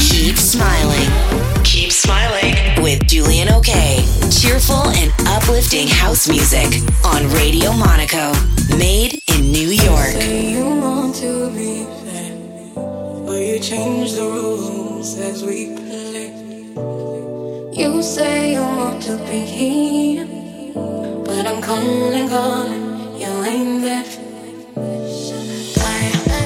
Keep smiling. Keep smiling with Julian OK. Cheerful and uplifting house music on Radio Monaco, made in New York. Say you want to be there, but you change the rules as we play. You say you want to be here, but I'm calling, calling, you ain't there.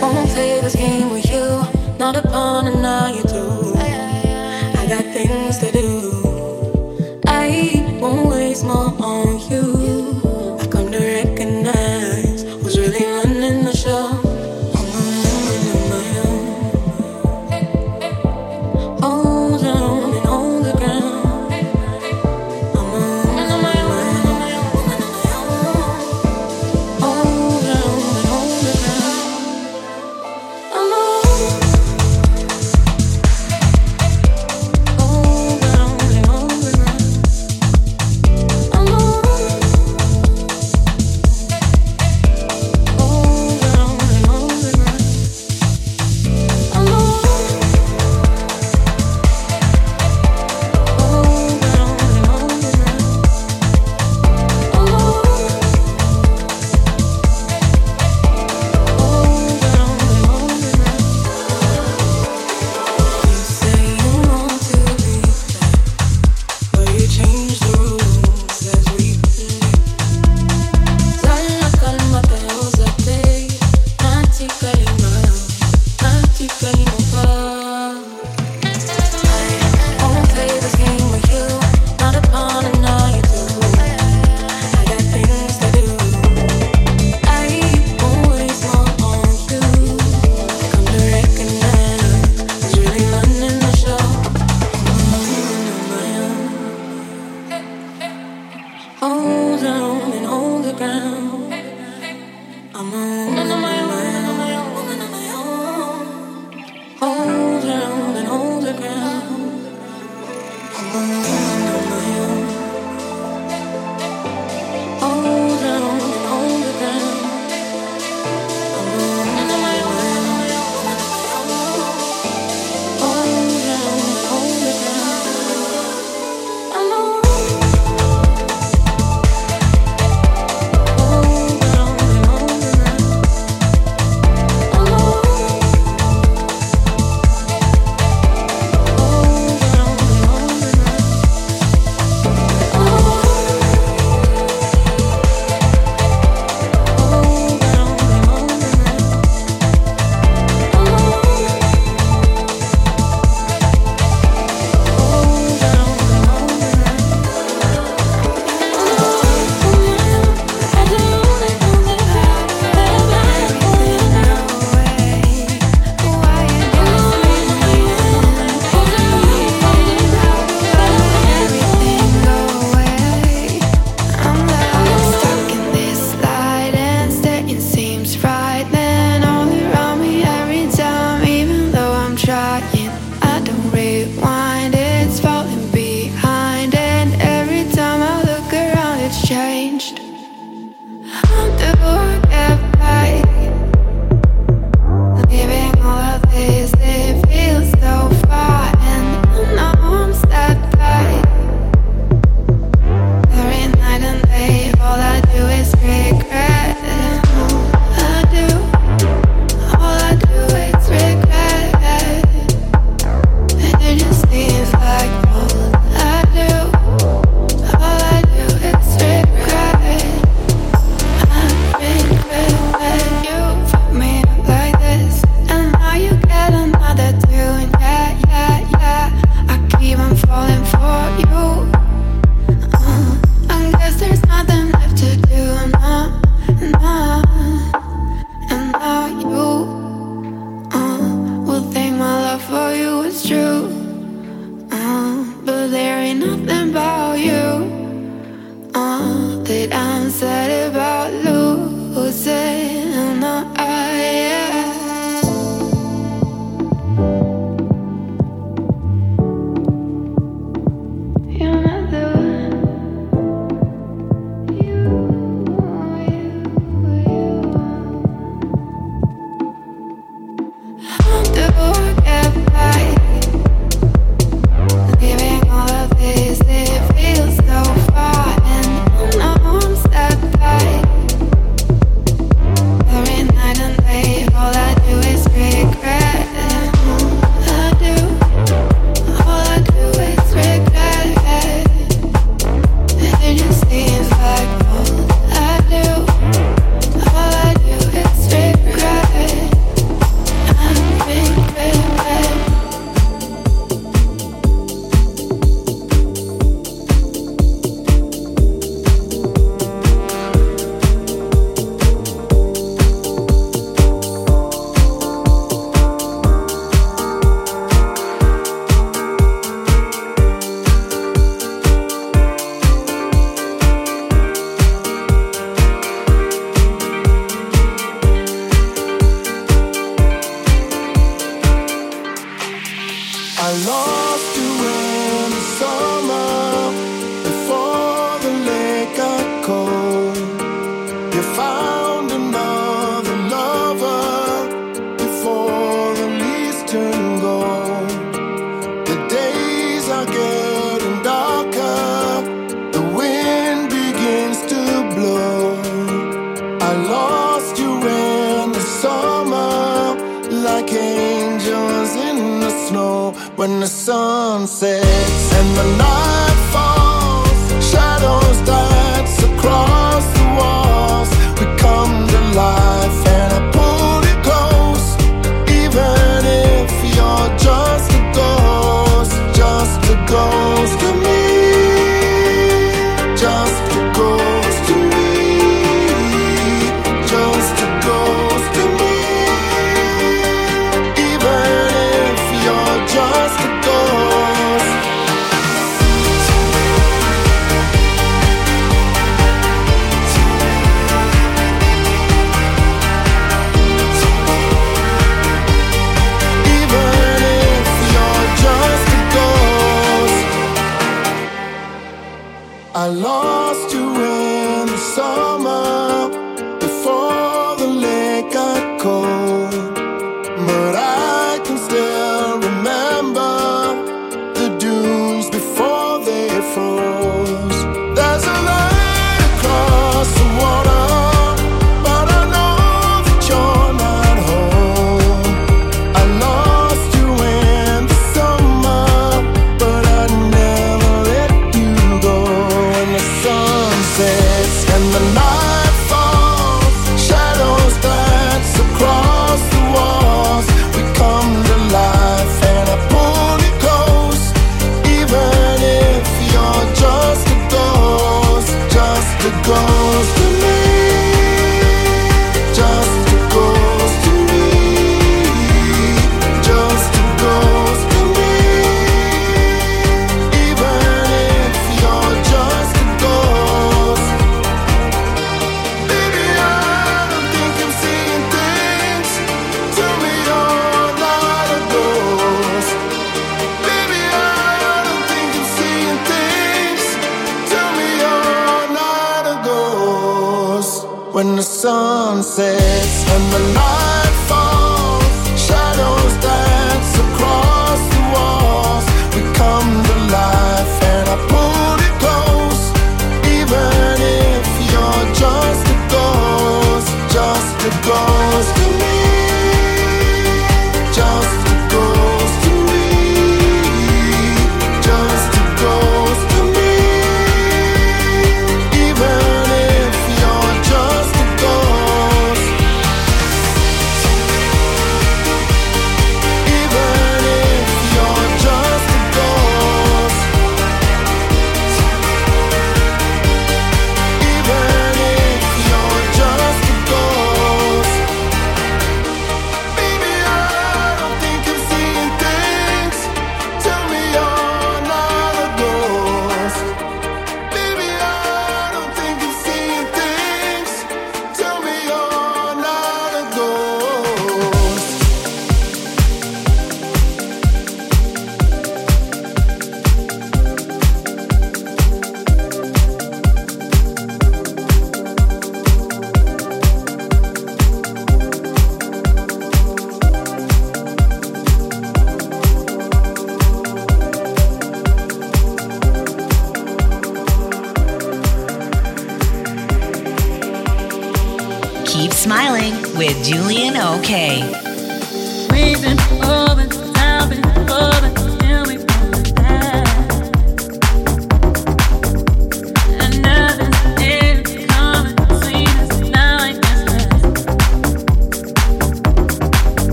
I won't play this game with you not upon and now you do. I got things to do. I won't waste more on you.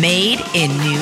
Made in New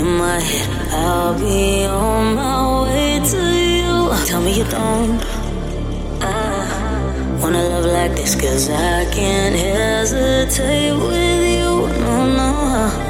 in my head. I'll be on my way to you. Tell me you don't. I wanna love like this, cause I can't hesitate with you. No, no.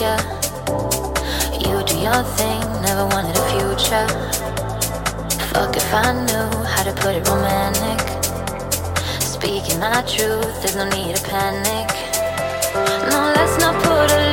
yeah. You do your thing, never wanted a future. Fuck if I knew how to put it romantic. Speaking my truth, there's no need to panic. No, let's not put a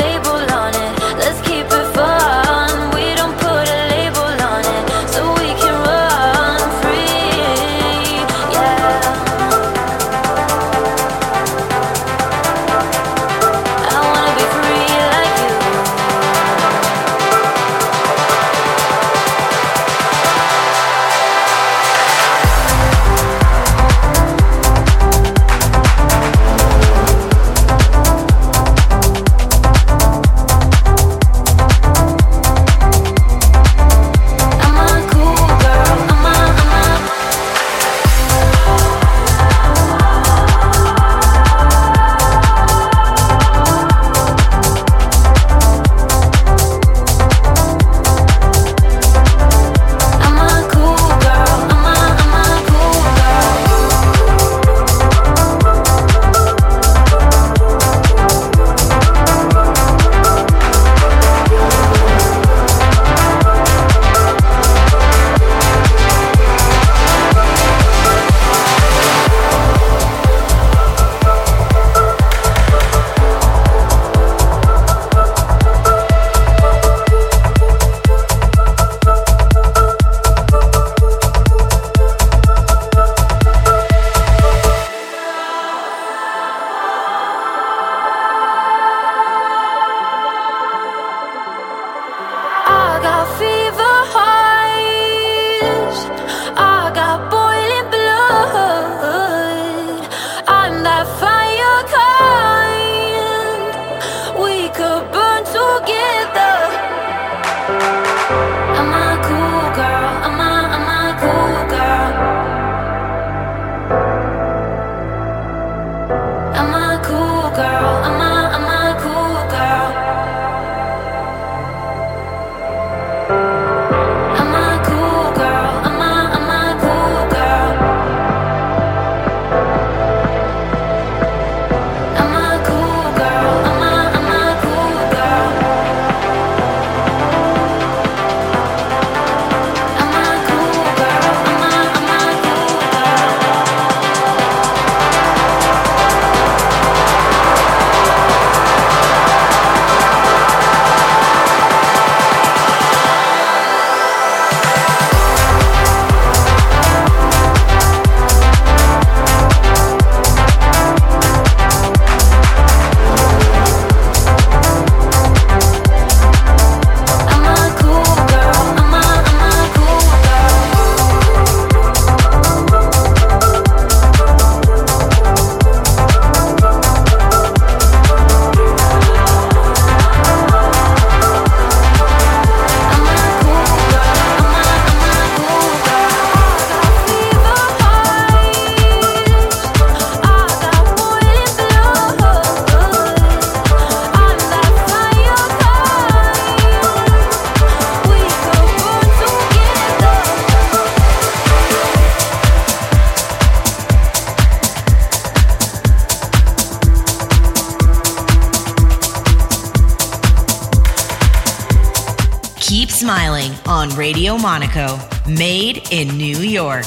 Keep Smiling on Radio Monaco, made in New York.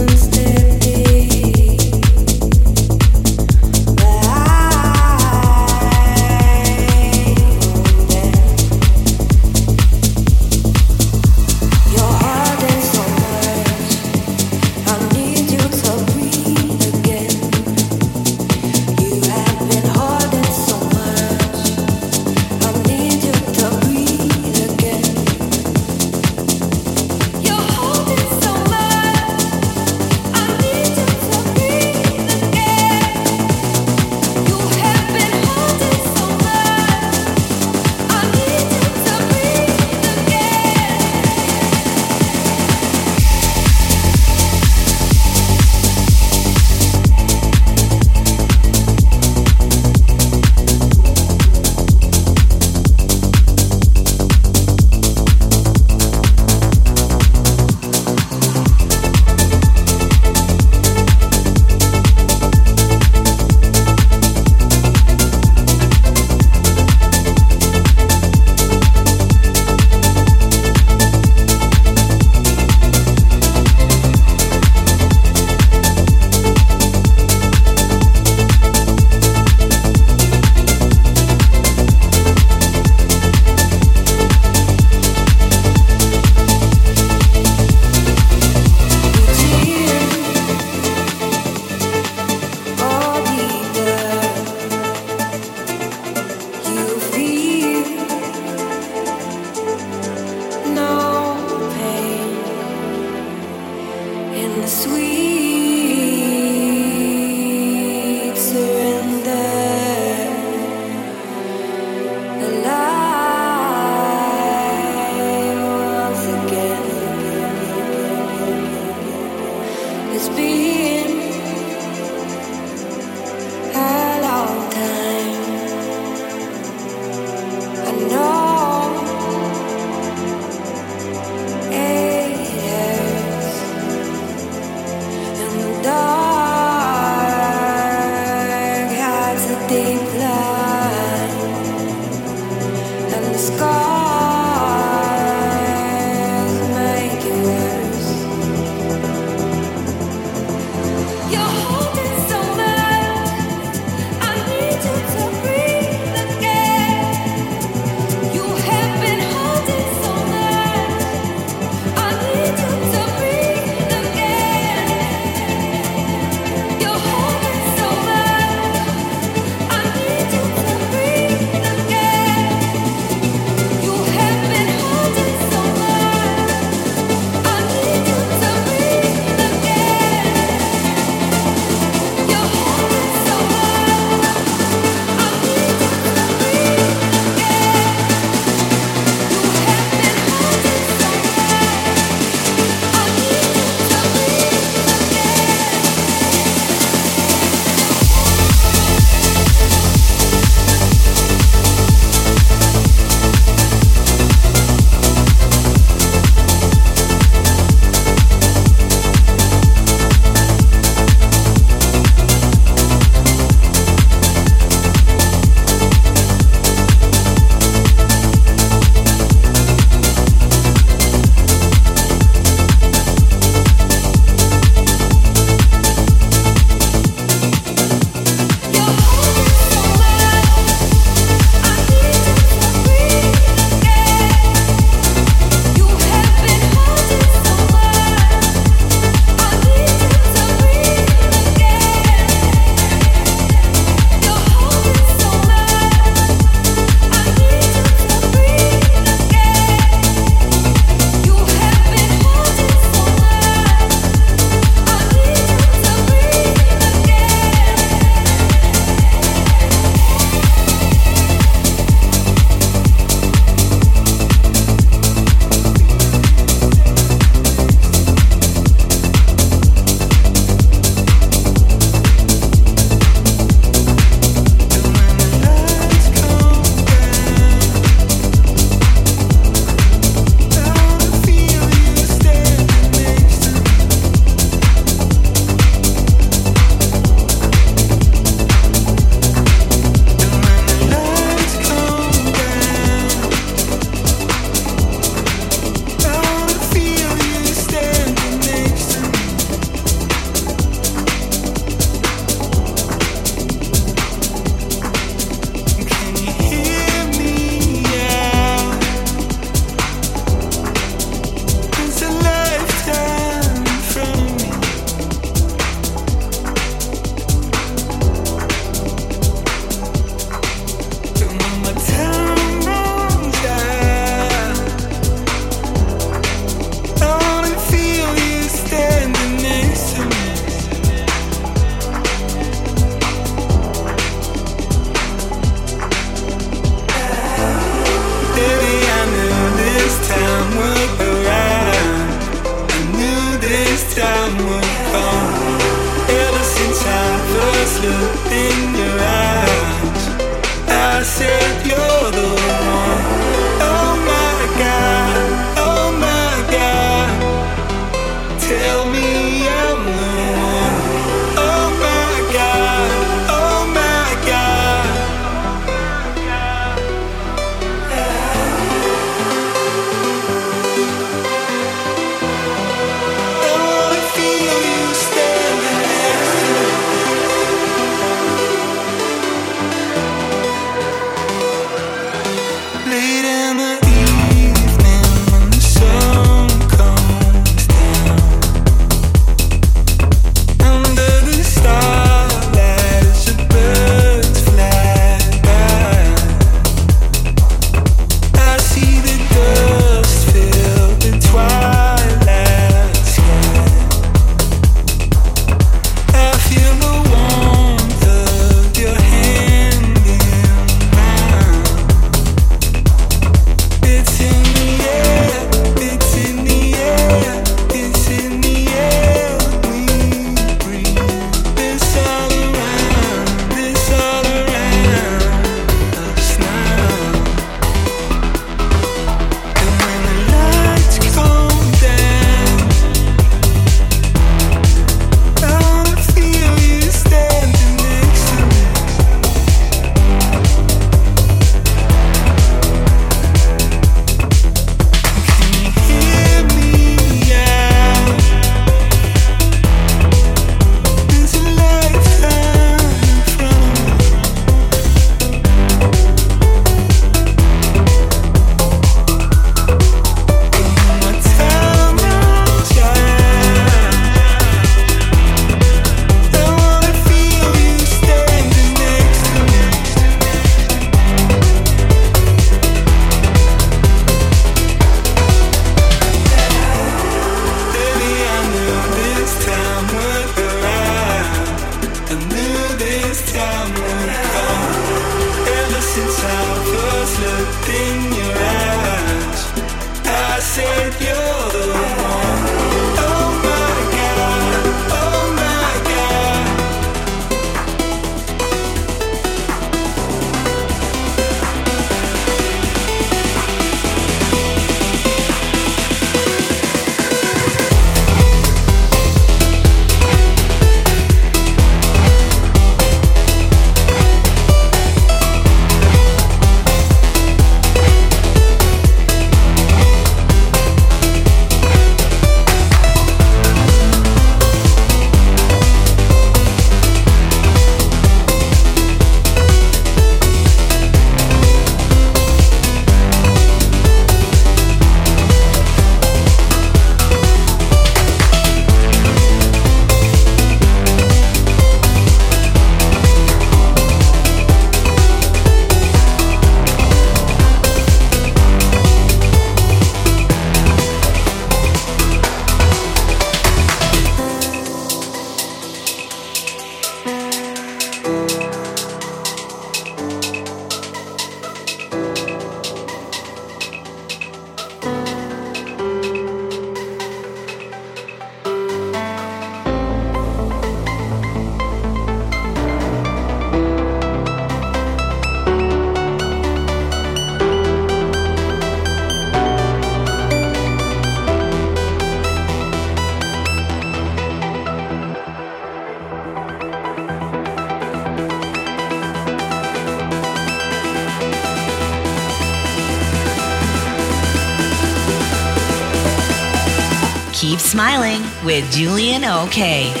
Julian